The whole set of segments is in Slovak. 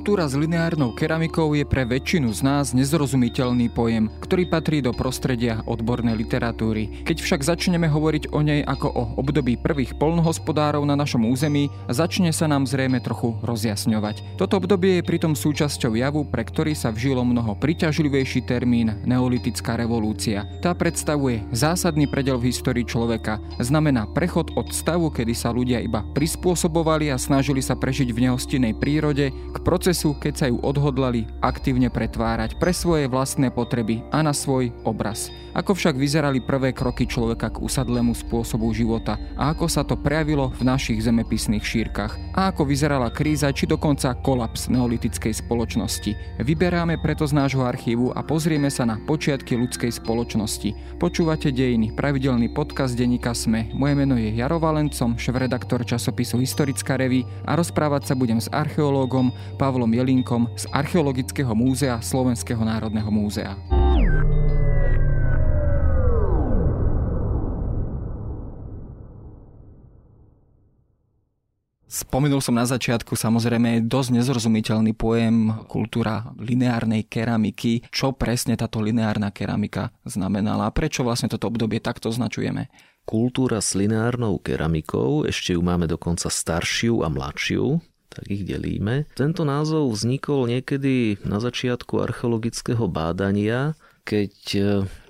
Kultúra s lineárnou keramikou je pre väčšinu z nás nezrozumiteľný pojem, ktorý patrí do prostredia odbornej literatúry. Keď však začneme hovoriť o nej ako o období prvých polnohospodárov na našom území, začne sa nám zrejme trochu rozjasňovať. Toto obdobie je pritom súčasťou javu, pre ktorý sa vžilo mnoho priťažlivejší termín neolitická revolúcia. Tá predstavuje zásadný predel v histórii človeka. Znamená prechod od stavu, kedy sa ľudia iba prispôsobovali a snažili sa prežiť v nehostinnej prírode, k procesu, keď sa ju odhodlali aktívne pretvárať pre svoje vlastné potreby a na svoj obraz. Ako však vyzerali prvé kroky človeka k usadlému spôsobu života a ako sa to prejavilo v našich zemepisných šírkach a ako vyzerala kríza či dokonca kolaps neolitickej spoločnosti. Vyberáme preto z nášho archívu a pozrieme sa na počiatky ľudskej spoločnosti. Počúvate dejiny, pravidelný podcast denníka SME. Moje meno je Jaro Valencom, šéf-redaktor časopisu Historická revy a rozprávať sa budem s archeológom Pavlom Jelinkom z Archeologického múzea Slovenského národného múzea. Spomenul som na začiatku samozrejme dosť nezrozumiteľný pojem kultúra lineárnej keramiky. Čo presne táto lineárna keramika znamenala a prečo vlastne toto obdobie takto označujeme? Kultúra s lineárnou keramikou, ešte ju máme dokonca staršiu a mladšiu, tak ich delíme. Tento názov vznikol niekedy na začiatku archeologického bádania, keď e,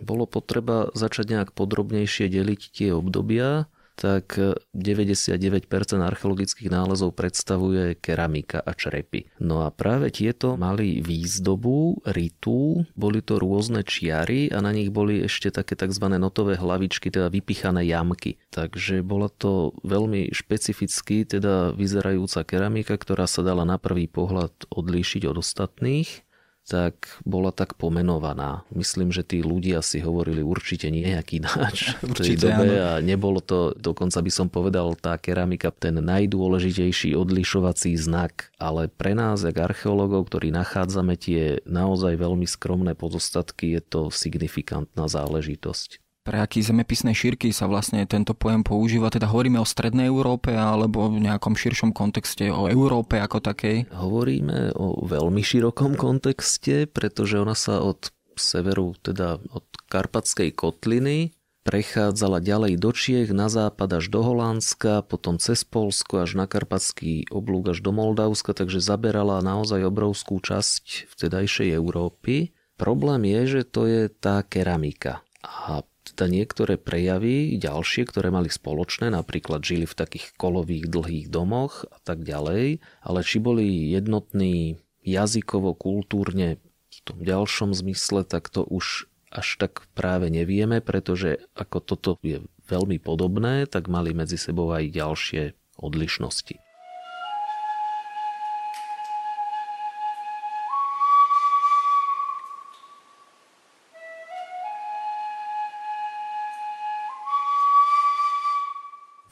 bolo potreba začať nejak podrobnejšie deliť tie obdobia tak 99% archeologických nálezov predstavuje keramika a črepy. No a práve tieto mali výzdobu, ritu, boli to rôzne čiary a na nich boli ešte také tzv. notové hlavičky, teda vypichané jamky. Takže bola to veľmi špecificky teda vyzerajúca keramika, ktorá sa dala na prvý pohľad odlíšiť od ostatných tak bola tak pomenovaná. Myslím, že tí ľudia si hovorili určite nejaký náč v tej určite, dobe áno. a nebolo to, dokonca by som povedal, tá keramika ten najdôležitejší odlišovací znak, ale pre nás, jak archeológov, ktorí nachádzame tie naozaj veľmi skromné pozostatky, je to signifikantná záležitosť pre aký zemepisné šírky sa vlastne tento pojem používa? Teda hovoríme o strednej Európe alebo v nejakom širšom kontexte o Európe ako takej? Hovoríme o veľmi širokom kontexte, pretože ona sa od severu, teda od Karpatskej kotliny prechádzala ďalej do Čiech, na západ až do Holandska, potom cez Polsko až na Karpatský oblúk až do Moldavska, takže zaberala naozaj obrovskú časť vtedajšej Európy. Problém je, že to je tá keramika. A teda niektoré prejavy ďalšie, ktoré mali spoločné, napríklad žili v takých kolových dlhých domoch a tak ďalej, ale či boli jednotní jazykovo, kultúrne v tom ďalšom zmysle, tak to už až tak práve nevieme, pretože ako toto je veľmi podobné, tak mali medzi sebou aj ďalšie odlišnosti.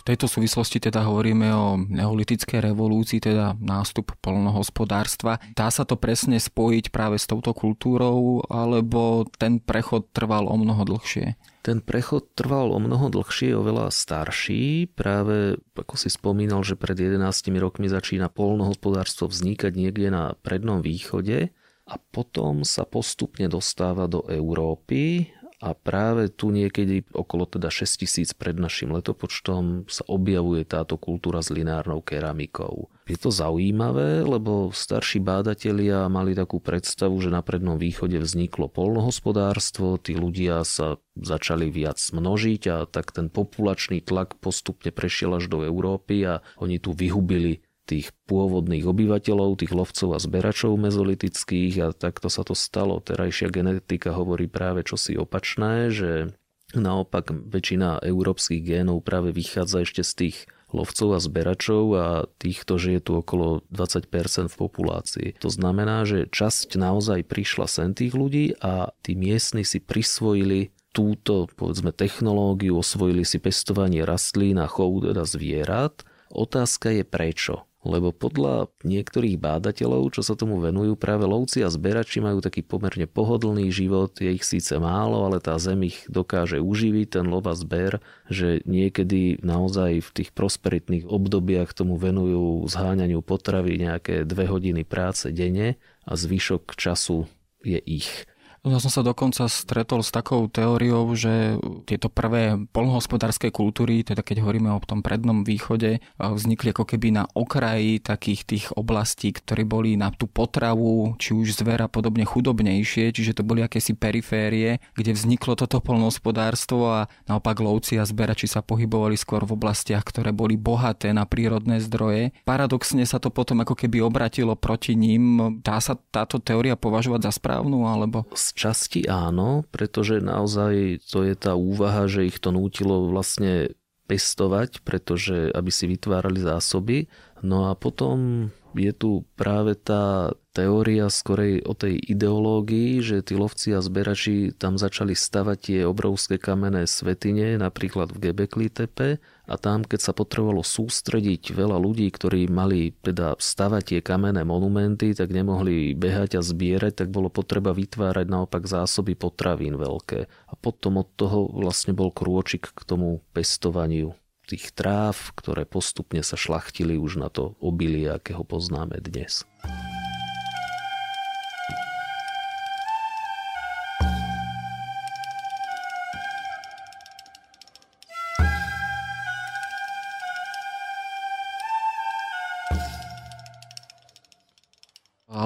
Tejto súvislosti teda hovoríme o neolitickej revolúcii, teda nástup polnohospodárstva. Dá sa to presne spojiť práve s touto kultúrou, alebo ten prechod trval o mnoho dlhšie? Ten prechod trval o mnoho dlhšie, oveľa starší. Práve, ako si spomínal, že pred 11 rokmi začína polnohospodárstvo vznikať niekde na prednom východe a potom sa postupne dostáva do Európy a práve tu niekedy okolo teda 6000 pred našim letopočtom sa objavuje táto kultúra s lineárnou keramikou. Je to zaujímavé, lebo starší bádatelia mali takú predstavu, že na prednom východe vzniklo polnohospodárstvo, tí ľudia sa začali viac množiť a tak ten populačný tlak postupne prešiel až do Európy a oni tu vyhubili tých pôvodných obyvateľov, tých lovcov a zberačov mezolitických a takto sa to stalo. Terajšia genetika hovorí práve čosi opačné, že naopak väčšina európskych génov práve vychádza ešte z tých lovcov a zberačov a týchto je tu okolo 20% v populácii. To znamená, že časť naozaj prišla sem tých ľudí a tí miestni si prisvojili túto povedzme technológiu, osvojili si pestovanie rastlín a chov teda zvierat. Otázka je prečo lebo podľa niektorých bádateľov, čo sa tomu venujú, práve lovci a zberači majú taký pomerne pohodlný život, je ich síce málo, ale tá zem ich dokáže uživiť, ten lov zber, že niekedy naozaj v tých prosperitných obdobiach tomu venujú zháňaniu potravy nejaké dve hodiny práce denne a zvyšok času je ich. Ja som sa dokonca stretol s takou teóriou, že tieto prvé polnohospodárske kultúry, teda keď hovoríme o tom prednom východe, vznikli ako keby na okraji takých tých oblastí, ktoré boli na tú potravu, či už zvera podobne chudobnejšie, čiže to boli akési periférie, kde vzniklo toto polnohospodárstvo a naopak lovci a zberači sa pohybovali skôr v oblastiach, ktoré boli bohaté na prírodné zdroje. Paradoxne sa to potom ako keby obratilo proti ním. Dá sa táto teória považovať za správnu, alebo časti áno, pretože naozaj to je tá úvaha, že ich to nútilo vlastne pestovať, pretože aby si vytvárali zásoby. No a potom je tu práve tá teória skorej o tej ideológii, že tí lovci a zberači tam začali stavať tie obrovské kamenné svetine, napríklad v Gebekli Tepe a tam, keď sa potrebovalo sústrediť veľa ľudí, ktorí mali teda stavať tie kamenné monumenty, tak nemohli behať a zbierať, tak bolo potreba vytvárať naopak zásoby potravín veľké. A potom od toho vlastne bol krôčik k tomu pestovaniu tých tráv, ktoré postupne sa šlachtili už na to obilie, akého poznáme dnes.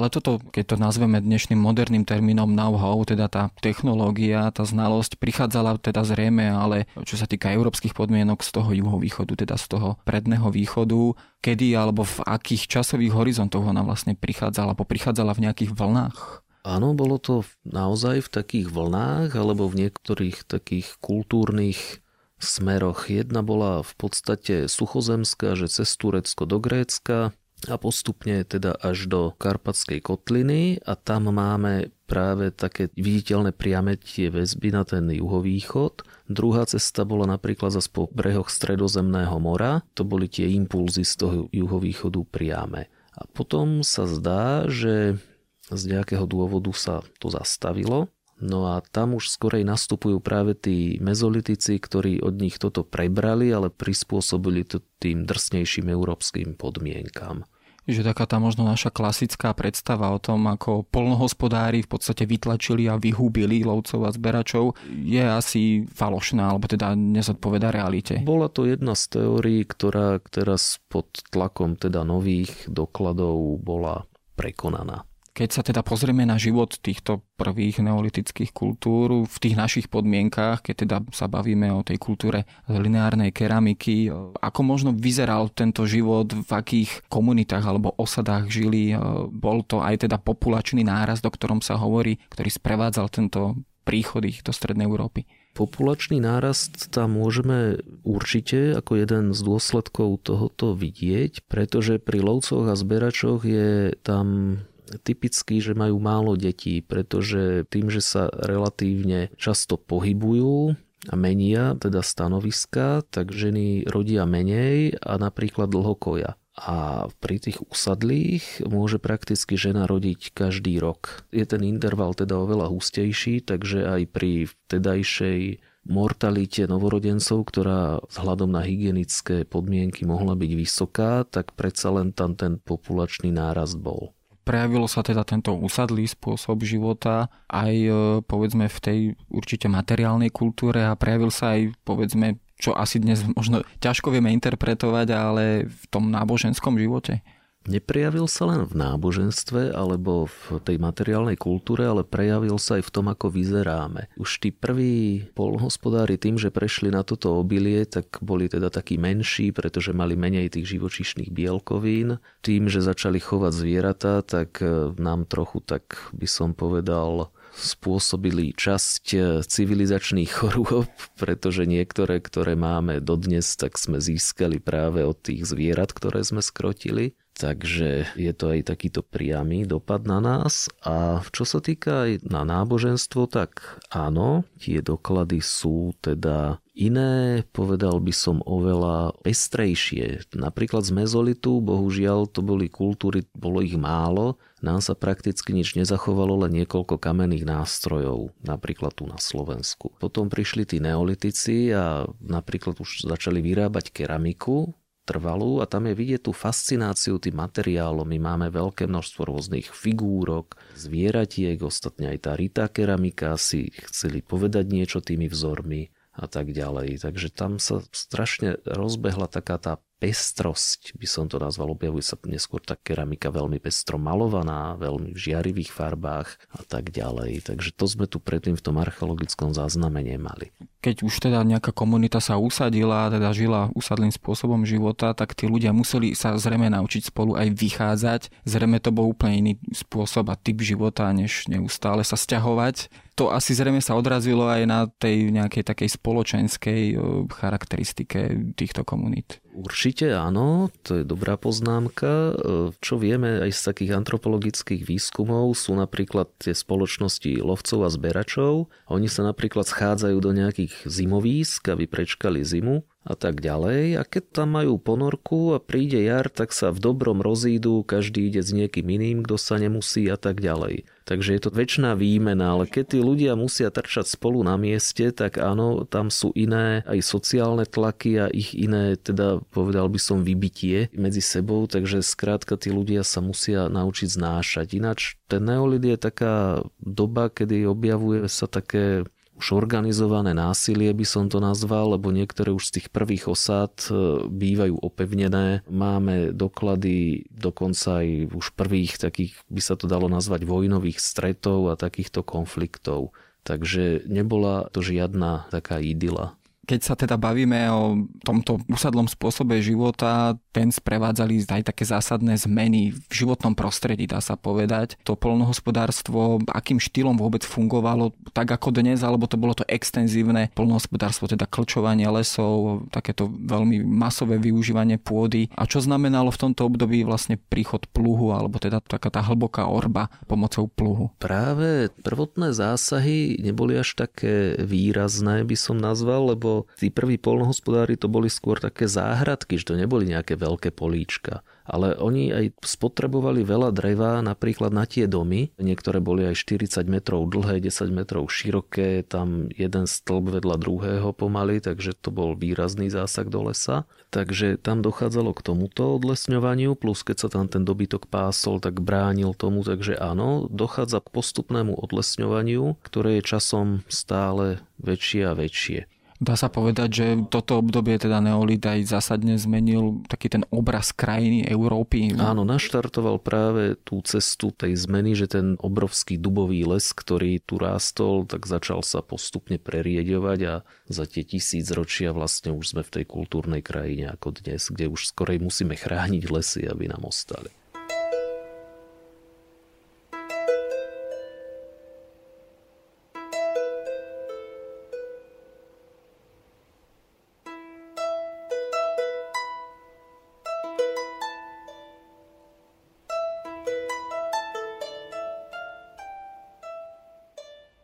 Ale toto, keď to nazveme dnešným moderným termínom know-how, teda tá technológia, tá znalosť prichádzala teda zrejme, ale čo sa týka európskych podmienok z toho juhovýchodu, teda z toho predného východu, kedy alebo v akých časových horizontoch ona vlastne prichádzala, alebo prichádzala v nejakých vlnách? Áno, bolo to naozaj v takých vlnách, alebo v niektorých takých kultúrnych smeroch. Jedna bola v podstate suchozemská, že cez Turecko do Grécka, a postupne teda až do Karpatskej kotliny a tam máme práve také viditeľné priame tie väzby na ten juhovýchod. Druhá cesta bola napríklad zase po brehoch Stredozemného mora, to boli tie impulzy z toho juhovýchodu priame. A potom sa zdá, že z nejakého dôvodu sa to zastavilo No a tam už skorej nastupujú práve tí mezolitici, ktorí od nich toto prebrali, ale prispôsobili to tým drsnejším európskym podmienkam že taká tá možno naša klasická predstava o tom, ako polnohospodári v podstate vytlačili a vyhúbili lovcov a zberačov, je asi falošná, alebo teda nezodpoveda realite. Bola to jedna z teórií, ktorá teraz pod tlakom teda nových dokladov bola prekonaná. Keď sa teda pozrieme na život týchto prvých neolitických kultúr v tých našich podmienkách, keď teda sa bavíme o tej kultúre lineárnej keramiky, ako možno vyzeral tento život, v akých komunitách alebo osadách žili, bol to aj teda populačný náraz, o ktorom sa hovorí, ktorý sprevádzal tento príchod ich do Strednej Európy. Populačný nárast tam môžeme určite ako jeden z dôsledkov tohoto vidieť, pretože pri lovcoch a zberačoch je tam typický, že majú málo detí, pretože tým, že sa relatívne často pohybujú, a menia teda stanoviska, tak ženy rodia menej a napríklad dlhokoja. A pri tých usadlých môže prakticky žena rodiť každý rok. Je ten interval teda oveľa hustejší, takže aj pri vtedajšej mortalite novorodencov, ktorá vzhľadom na hygienické podmienky mohla byť vysoká, tak predsa len tam ten populačný nárast bol. Prejavilo sa teda tento usadlý spôsob života aj e, povedzme v tej určite materiálnej kultúre a prejavil sa aj povedzme, čo asi dnes možno ťažko vieme interpretovať, ale v tom náboženskom živote neprejavil sa len v náboženstve alebo v tej materiálnej kultúre, ale prejavil sa aj v tom, ako vyzeráme. Už tí prví polnohospodári tým, že prešli na toto obilie, tak boli teda takí menší, pretože mali menej tých živočíšnych bielkovín. Tým, že začali chovať zvieratá, tak e, nám trochu, tak by som povedal, spôsobili časť e, civilizačných chorôb, pretože niektoré, ktoré máme dodnes, tak sme získali práve od tých zvierat, ktoré sme skrotili. Takže je to aj takýto priamy dopad na nás. A čo sa týka aj na náboženstvo, tak áno, tie doklady sú teda iné, povedal by som oveľa pestrejšie. Napríklad z mezolitu, bohužiaľ, to boli kultúry, bolo ich málo, nám sa prakticky nič nezachovalo, len niekoľko kamenných nástrojov, napríklad tu na Slovensku. Potom prišli tí neolitici a napríklad už začali vyrábať keramiku, trvalú a tam je vidieť tú fascináciu tým materiálom. My máme veľké množstvo rôznych figúrok, zvieratiek, ostatne aj tá rita keramika si chceli povedať niečo tými vzormi a tak ďalej. Takže tam sa strašne rozbehla taká tá pestrosť, by som to nazval, objavuje sa neskôr tá keramika veľmi pestro malovaná, veľmi v žiarivých farbách a tak ďalej. Takže to sme tu predtým v tom archeologickom zázname nemali. Keď už teda nejaká komunita sa usadila, teda žila usadlým spôsobom života, tak tí ľudia museli sa zrejme naučiť spolu aj vychádzať. Zrejme to bol úplne iný spôsob a typ života, než neustále sa stiahovať to asi zrejme sa odrazilo aj na tej nejakej takej spoločenskej charakteristike týchto komunít. Určite áno, to je dobrá poznámka. Čo vieme aj z takých antropologických výskumov sú napríklad tie spoločnosti lovcov a zberačov. Oni sa napríklad schádzajú do nejakých zimovísk, aby prečkali zimu a tak ďalej. A keď tam majú ponorku a príde jar, tak sa v dobrom rozídu, každý ide s niekým iným, kto sa nemusí a tak ďalej. Takže je to väčšiná výmena, ale keď tí ľudia musia trčať spolu na mieste, tak áno, tam sú iné aj sociálne tlaky a ich iné, teda povedal by som, vybitie medzi sebou, takže skrátka tí ľudia sa musia naučiť znášať. Ináč ten neolid je taká doba, kedy objavuje sa také už organizované násilie by som to nazval, lebo niektoré už z tých prvých osád e, bývajú opevnené. Máme doklady dokonca aj už prvých takých, by sa to dalo nazvať, vojnových stretov a takýchto konfliktov. Takže nebola to žiadna taká idyla. Keď sa teda bavíme o tomto usadlom spôsobe života, ten sprevádzali aj také zásadné zmeny v životnom prostredí, dá sa povedať. To polnohospodárstvo, akým štýlom vôbec fungovalo, tak ako dnes, alebo to bolo to extenzívne polnohospodárstvo, teda klčovanie lesov, takéto veľmi masové využívanie pôdy. A čo znamenalo v tomto období vlastne príchod pluhu, alebo teda taká tá hlboká orba pomocou pluhu? Práve prvotné zásahy neboli až také výrazné, by som nazval, lebo tí prví polnohospodári to boli skôr také záhradky, že to neboli nejaké veľké políčka ale oni aj spotrebovali veľa dreva napríklad na tie domy. Niektoré boli aj 40 metrov dlhé, 10 metrov široké, tam jeden stĺp vedľa druhého pomaly, takže to bol výrazný zásah do lesa. Takže tam dochádzalo k tomuto odlesňovaniu, plus keď sa tam ten dobytok pásol, tak bránil tomu, takže áno, dochádza k postupnému odlesňovaniu, ktoré je časom stále väčšie a väčšie. Dá sa povedať, že toto obdobie teda neolit aj zásadne zmenil taký ten obraz krajiny Európy. Áno, naštartoval práve tú cestu tej zmeny, že ten obrovský dubový les, ktorý tu rástol, tak začal sa postupne prerieďovať a za tie tisíc ročia vlastne už sme v tej kultúrnej krajine ako dnes, kde už skorej musíme chrániť lesy, aby nám ostali.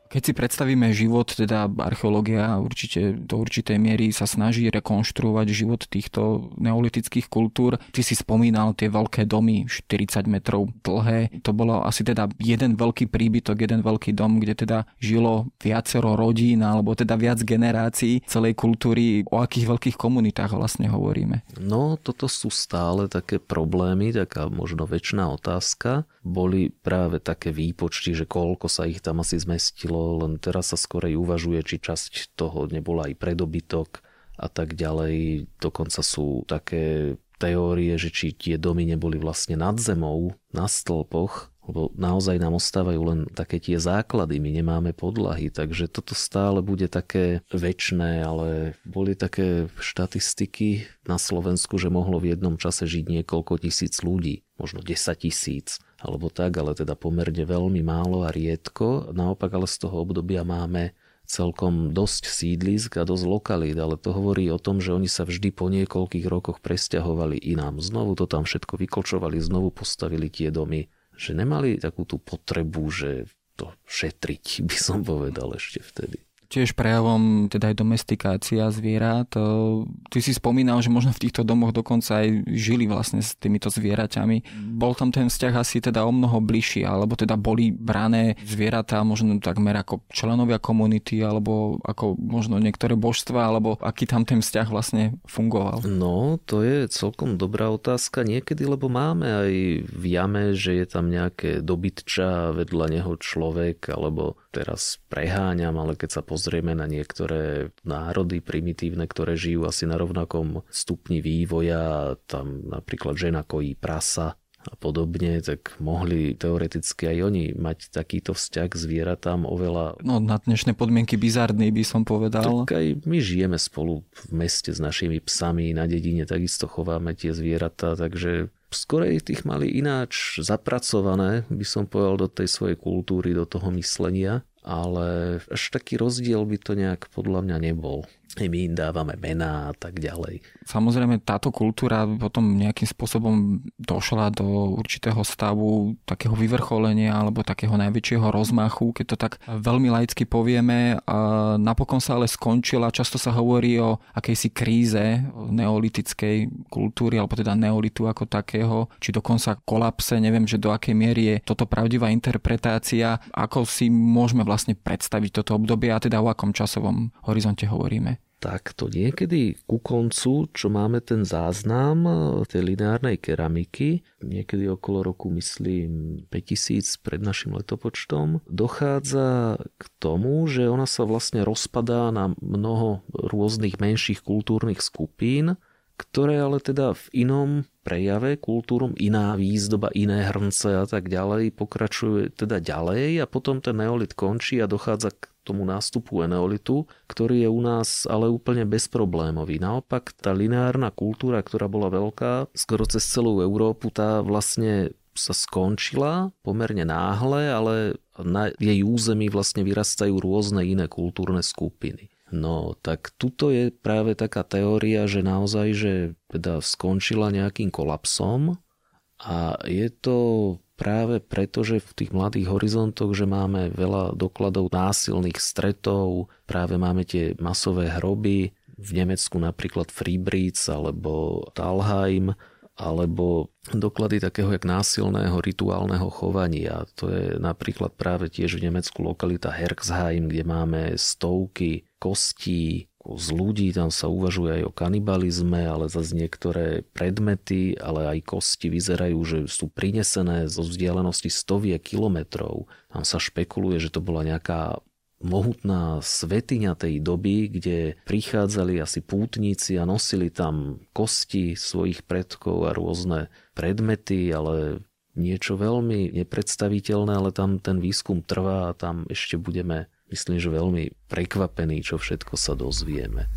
Keď si predstavíme život, teda archeológia určite do určitej miery sa snaží rekonštruovať život týchto neolitických kultúr. Ty si spomínal tie veľké domy, 40 metrov dlhé. To bolo asi teda jeden veľký príbytok, jeden veľký dom, kde teda žilo viacero rodín alebo teda viac generácií celej kultúry. O akých veľkých komunitách vlastne hovoríme? No, toto sú stále také problémy, taká možno väčšiná otázka. Boli práve také výpočty, že koľko sa ich tam asi zmestilo len teraz sa skorej uvažuje, či časť toho nebola aj predobytok a tak ďalej. Dokonca sú také teórie, že či tie domy neboli vlastne nad zemou, na stĺpoch, lebo naozaj nám ostávajú len také tie základy, my nemáme podlahy, takže toto stále bude také väčné, ale boli také štatistiky na Slovensku, že mohlo v jednom čase žiť niekoľko tisíc ľudí, možno 10 tisíc alebo tak, ale teda pomerne veľmi málo a riedko. Naopak ale z toho obdobia máme celkom dosť sídlisk a dosť lokalít, ale to hovorí o tom, že oni sa vždy po niekoľkých rokoch presťahovali inám. Znovu to tam všetko vykolčovali, znovu postavili tie domy, že nemali takú tú potrebu, že to šetriť, by som povedal ešte vtedy tiež prejavom teda aj domestikácia zvierat. Ty si spomínal, že možno v týchto domoch dokonca aj žili vlastne s týmito zvieraťami. Bol tam ten vzťah asi teda o mnoho bližší, alebo teda boli brané zvieratá možno takmer ako členovia komunity, alebo ako možno niektoré božstva, alebo aký tam ten vzťah vlastne fungoval? No, to je celkom dobrá otázka niekedy, lebo máme aj v jame, že je tam nejaké dobytča vedľa neho človek, alebo teraz preháňam, ale keď sa pozrieme na niektoré národy primitívne, ktoré žijú asi na rovnakom stupni vývoja, tam napríklad žena kojí prasa a podobne, tak mohli teoreticky aj oni mať takýto vzťah k zvieratám oveľa... No na dnešné podmienky bizardný by som povedal. Tak aj my žijeme spolu v meste s našimi psami, na dedine takisto chováme tie zvieratá, takže skorej tých mali ináč zapracované, by som povedal, do tej svojej kultúry, do toho myslenia, ale až taký rozdiel by to nejak podľa mňa nebol my im dávame mená a tak ďalej. Samozrejme táto kultúra potom nejakým spôsobom došla do určitého stavu takého vyvrcholenia alebo takého najväčšieho rozmachu, keď to tak veľmi laicky povieme. A napokon sa ale skončila, často sa hovorí o akejsi kríze neolitickej kultúry alebo teda neolitu ako takého, či dokonca kolapse, neviem, že do akej miery je toto pravdivá interpretácia, ako si môžeme vlastne predstaviť toto obdobie a teda o akom časovom horizonte hovoríme takto niekedy ku koncu, čo máme ten záznam e, tej lineárnej keramiky, niekedy okolo roku, myslím, 5000 pred našim letopočtom, dochádza k tomu, že ona sa vlastne rozpadá na mnoho rôznych menších kultúrnych skupín, ktoré ale teda v inom prejave kultúrom, iná výzdoba, iné hrnce a tak ďalej, pokračuje teda ďalej a potom ten neolit končí a dochádza k tomu nástupu eneolitu, ktorý je u nás ale úplne bezproblémový. Naopak tá lineárna kultúra, ktorá bola veľká, skoro cez celú Európu, tá vlastne sa skončila pomerne náhle, ale na jej území vlastne vyrastajú rôzne iné kultúrne skupiny. No tak tuto je práve taká teória, že naozaj, že teda skončila nejakým kolapsom a je to práve preto, že v tých mladých horizontoch, že máme veľa dokladov násilných stretov, práve máme tie masové hroby, v Nemecku napríklad Friedrichs alebo Talheim, alebo doklady takého jak násilného rituálneho chovania. To je napríklad práve tiež v Nemecku lokalita Herxheim, kde máme stovky kostí, z ľudí, tam sa uvažuje aj o kanibalizme, ale zase niektoré predmety, ale aj kosti vyzerajú, že sú prinesené zo vzdialenosti stoviek kilometrov. Tam sa špekuluje, že to bola nejaká mohutná svetiňa tej doby, kde prichádzali asi pútnici a nosili tam kosti svojich predkov a rôzne predmety, ale niečo veľmi nepredstaviteľné, ale tam ten výskum trvá a tam ešte budeme myslím, že veľmi prekvapený, čo všetko sa dozvieme.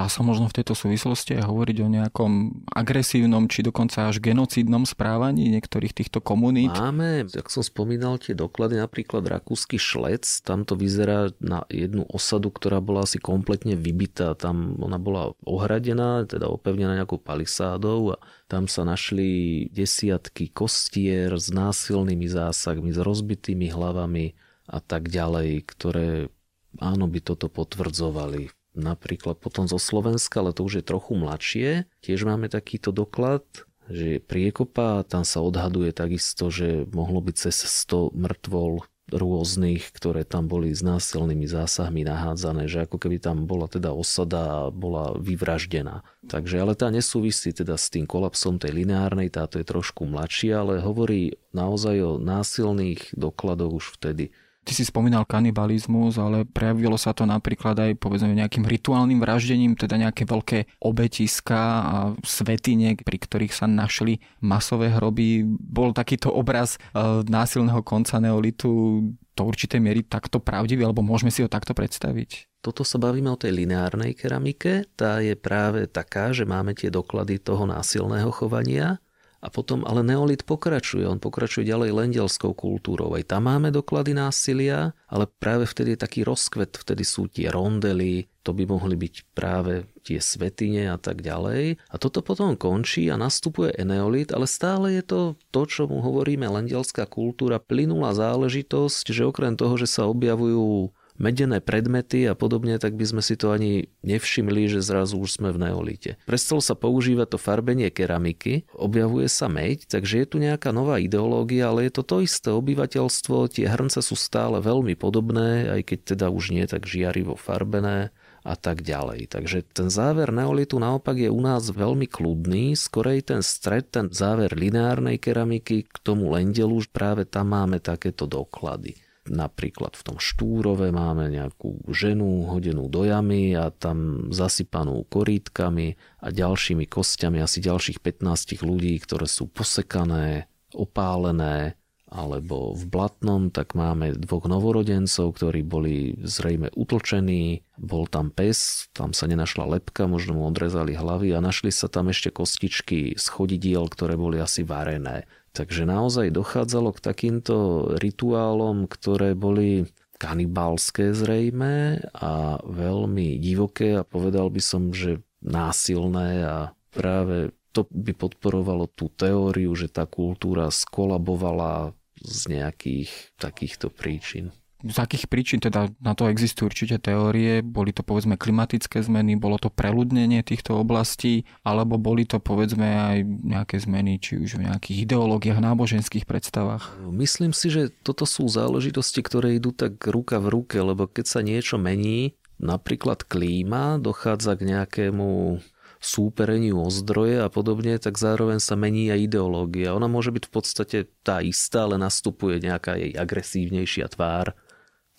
Dá sa možno v tejto súvislosti aj hovoriť o nejakom agresívnom či dokonca až genocídnom správaní niektorých týchto komunít? Máme, jak som spomínal, tie doklady, napríklad rakúsky šlec, tam to vyzerá na jednu osadu, ktorá bola asi kompletne vybitá. Tam ona bola ohradená, teda opevnená nejakou palisádou a tam sa našli desiatky kostier s násilnými zásahmi, s rozbitými hlavami a tak ďalej, ktoré áno by toto potvrdzovali napríklad potom zo Slovenska, ale to už je trochu mladšie. Tiež máme takýto doklad, že priekopa, tam sa odhaduje takisto, že mohlo byť cez 100 mŕtvol rôznych, ktoré tam boli s násilnými zásahmi nahádzané, že ako keby tam bola teda osada a bola vyvraždená. Takže ale tá nesúvisí teda s tým kolapsom tej lineárnej, táto je trošku mladšia, ale hovorí naozaj o násilných dokladoch už vtedy. Ty si spomínal kanibalizmus, ale prejavilo sa to napríklad aj povedzme nejakým rituálnym vraždením, teda nejaké veľké obetiska a svetine, pri ktorých sa našli masové hroby. Bol takýto obraz e, násilného konca neolitu do určitej miery takto pravdivý, alebo môžeme si ho takto predstaviť? Toto sa bavíme o tej lineárnej keramike. Tá je práve taká, že máme tie doklady toho násilného chovania a potom ale neolit pokračuje, on pokračuje ďalej lendelskou kultúrou. Aj tam máme doklady násilia, ale práve vtedy je taký rozkvet, vtedy sú tie rondely, to by mohli byť práve tie svetine a tak ďalej. A toto potom končí a nastupuje eneolit, ale stále je to to, čo mu hovoríme lendelská kultúra, plynulá záležitosť, že okrem toho, že sa objavujú medené predmety a podobne, tak by sme si to ani nevšimli, že zrazu už sme v neolite. Prestalo sa používať to farbenie keramiky, objavuje sa meď, takže je tu nejaká nová ideológia, ale je to to isté obyvateľstvo, tie hrnce sú stále veľmi podobné, aj keď teda už nie tak žiarivo farbené a tak ďalej. Takže ten záver neolitu naopak je u nás veľmi kľudný, skorej ten stred, ten záver lineárnej keramiky k tomu lendelu, práve tam máme takéto doklady. Napríklad v tom Štúrove máme nejakú ženu hodenú do jamy a tam zasypanú korítkami a ďalšími kostiami asi ďalších 15 ľudí, ktoré sú posekané, opálené, alebo v Blatnom, tak máme dvoch novorodencov, ktorí boli zrejme utlčení, bol tam pes, tam sa nenašla lepka, možno mu odrezali hlavy a našli sa tam ešte kostičky z chodidiel, ktoré boli asi varené. Takže naozaj dochádzalo k takýmto rituálom, ktoré boli kanibalské zrejme a veľmi divoké a povedal by som, že násilné a práve to by podporovalo tú teóriu, že tá kultúra skolabovala z nejakých takýchto príčin z akých príčin teda na to existujú určite teórie, boli to povedzme klimatické zmeny, bolo to preľudnenie týchto oblastí, alebo boli to povedzme aj nejaké zmeny, či už v nejakých ideológiách, náboženských predstavách? Myslím si, že toto sú záležitosti, ktoré idú tak ruka v ruke, lebo keď sa niečo mení, napríklad klíma, dochádza k nejakému súpereniu o zdroje a podobne, tak zároveň sa mení aj ideológia. Ona môže byť v podstate tá istá, ale nastupuje nejaká jej agresívnejšia tvár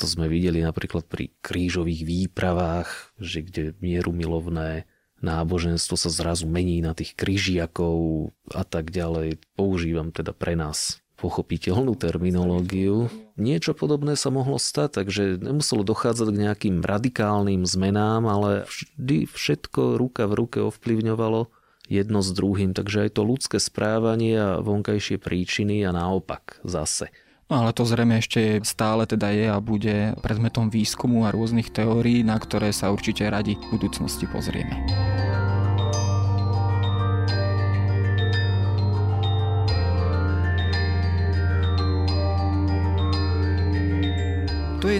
to sme videli napríklad pri krížových výpravách, že kde mieru milovné náboženstvo sa zrazu mení na tých kryžiakov a tak ďalej. Používam teda pre nás pochopiteľnú terminológiu. Niečo podobné sa mohlo stať, takže nemuselo dochádzať k nejakým radikálnym zmenám, ale vždy všetko ruka v ruke ovplyvňovalo jedno s druhým, takže aj to ľudské správanie a vonkajšie príčiny a naopak zase. No ale to zrejme ešte stále teda je a bude predmetom výskumu a rôznych teórií, na ktoré sa určite radi v budúcnosti pozrieme.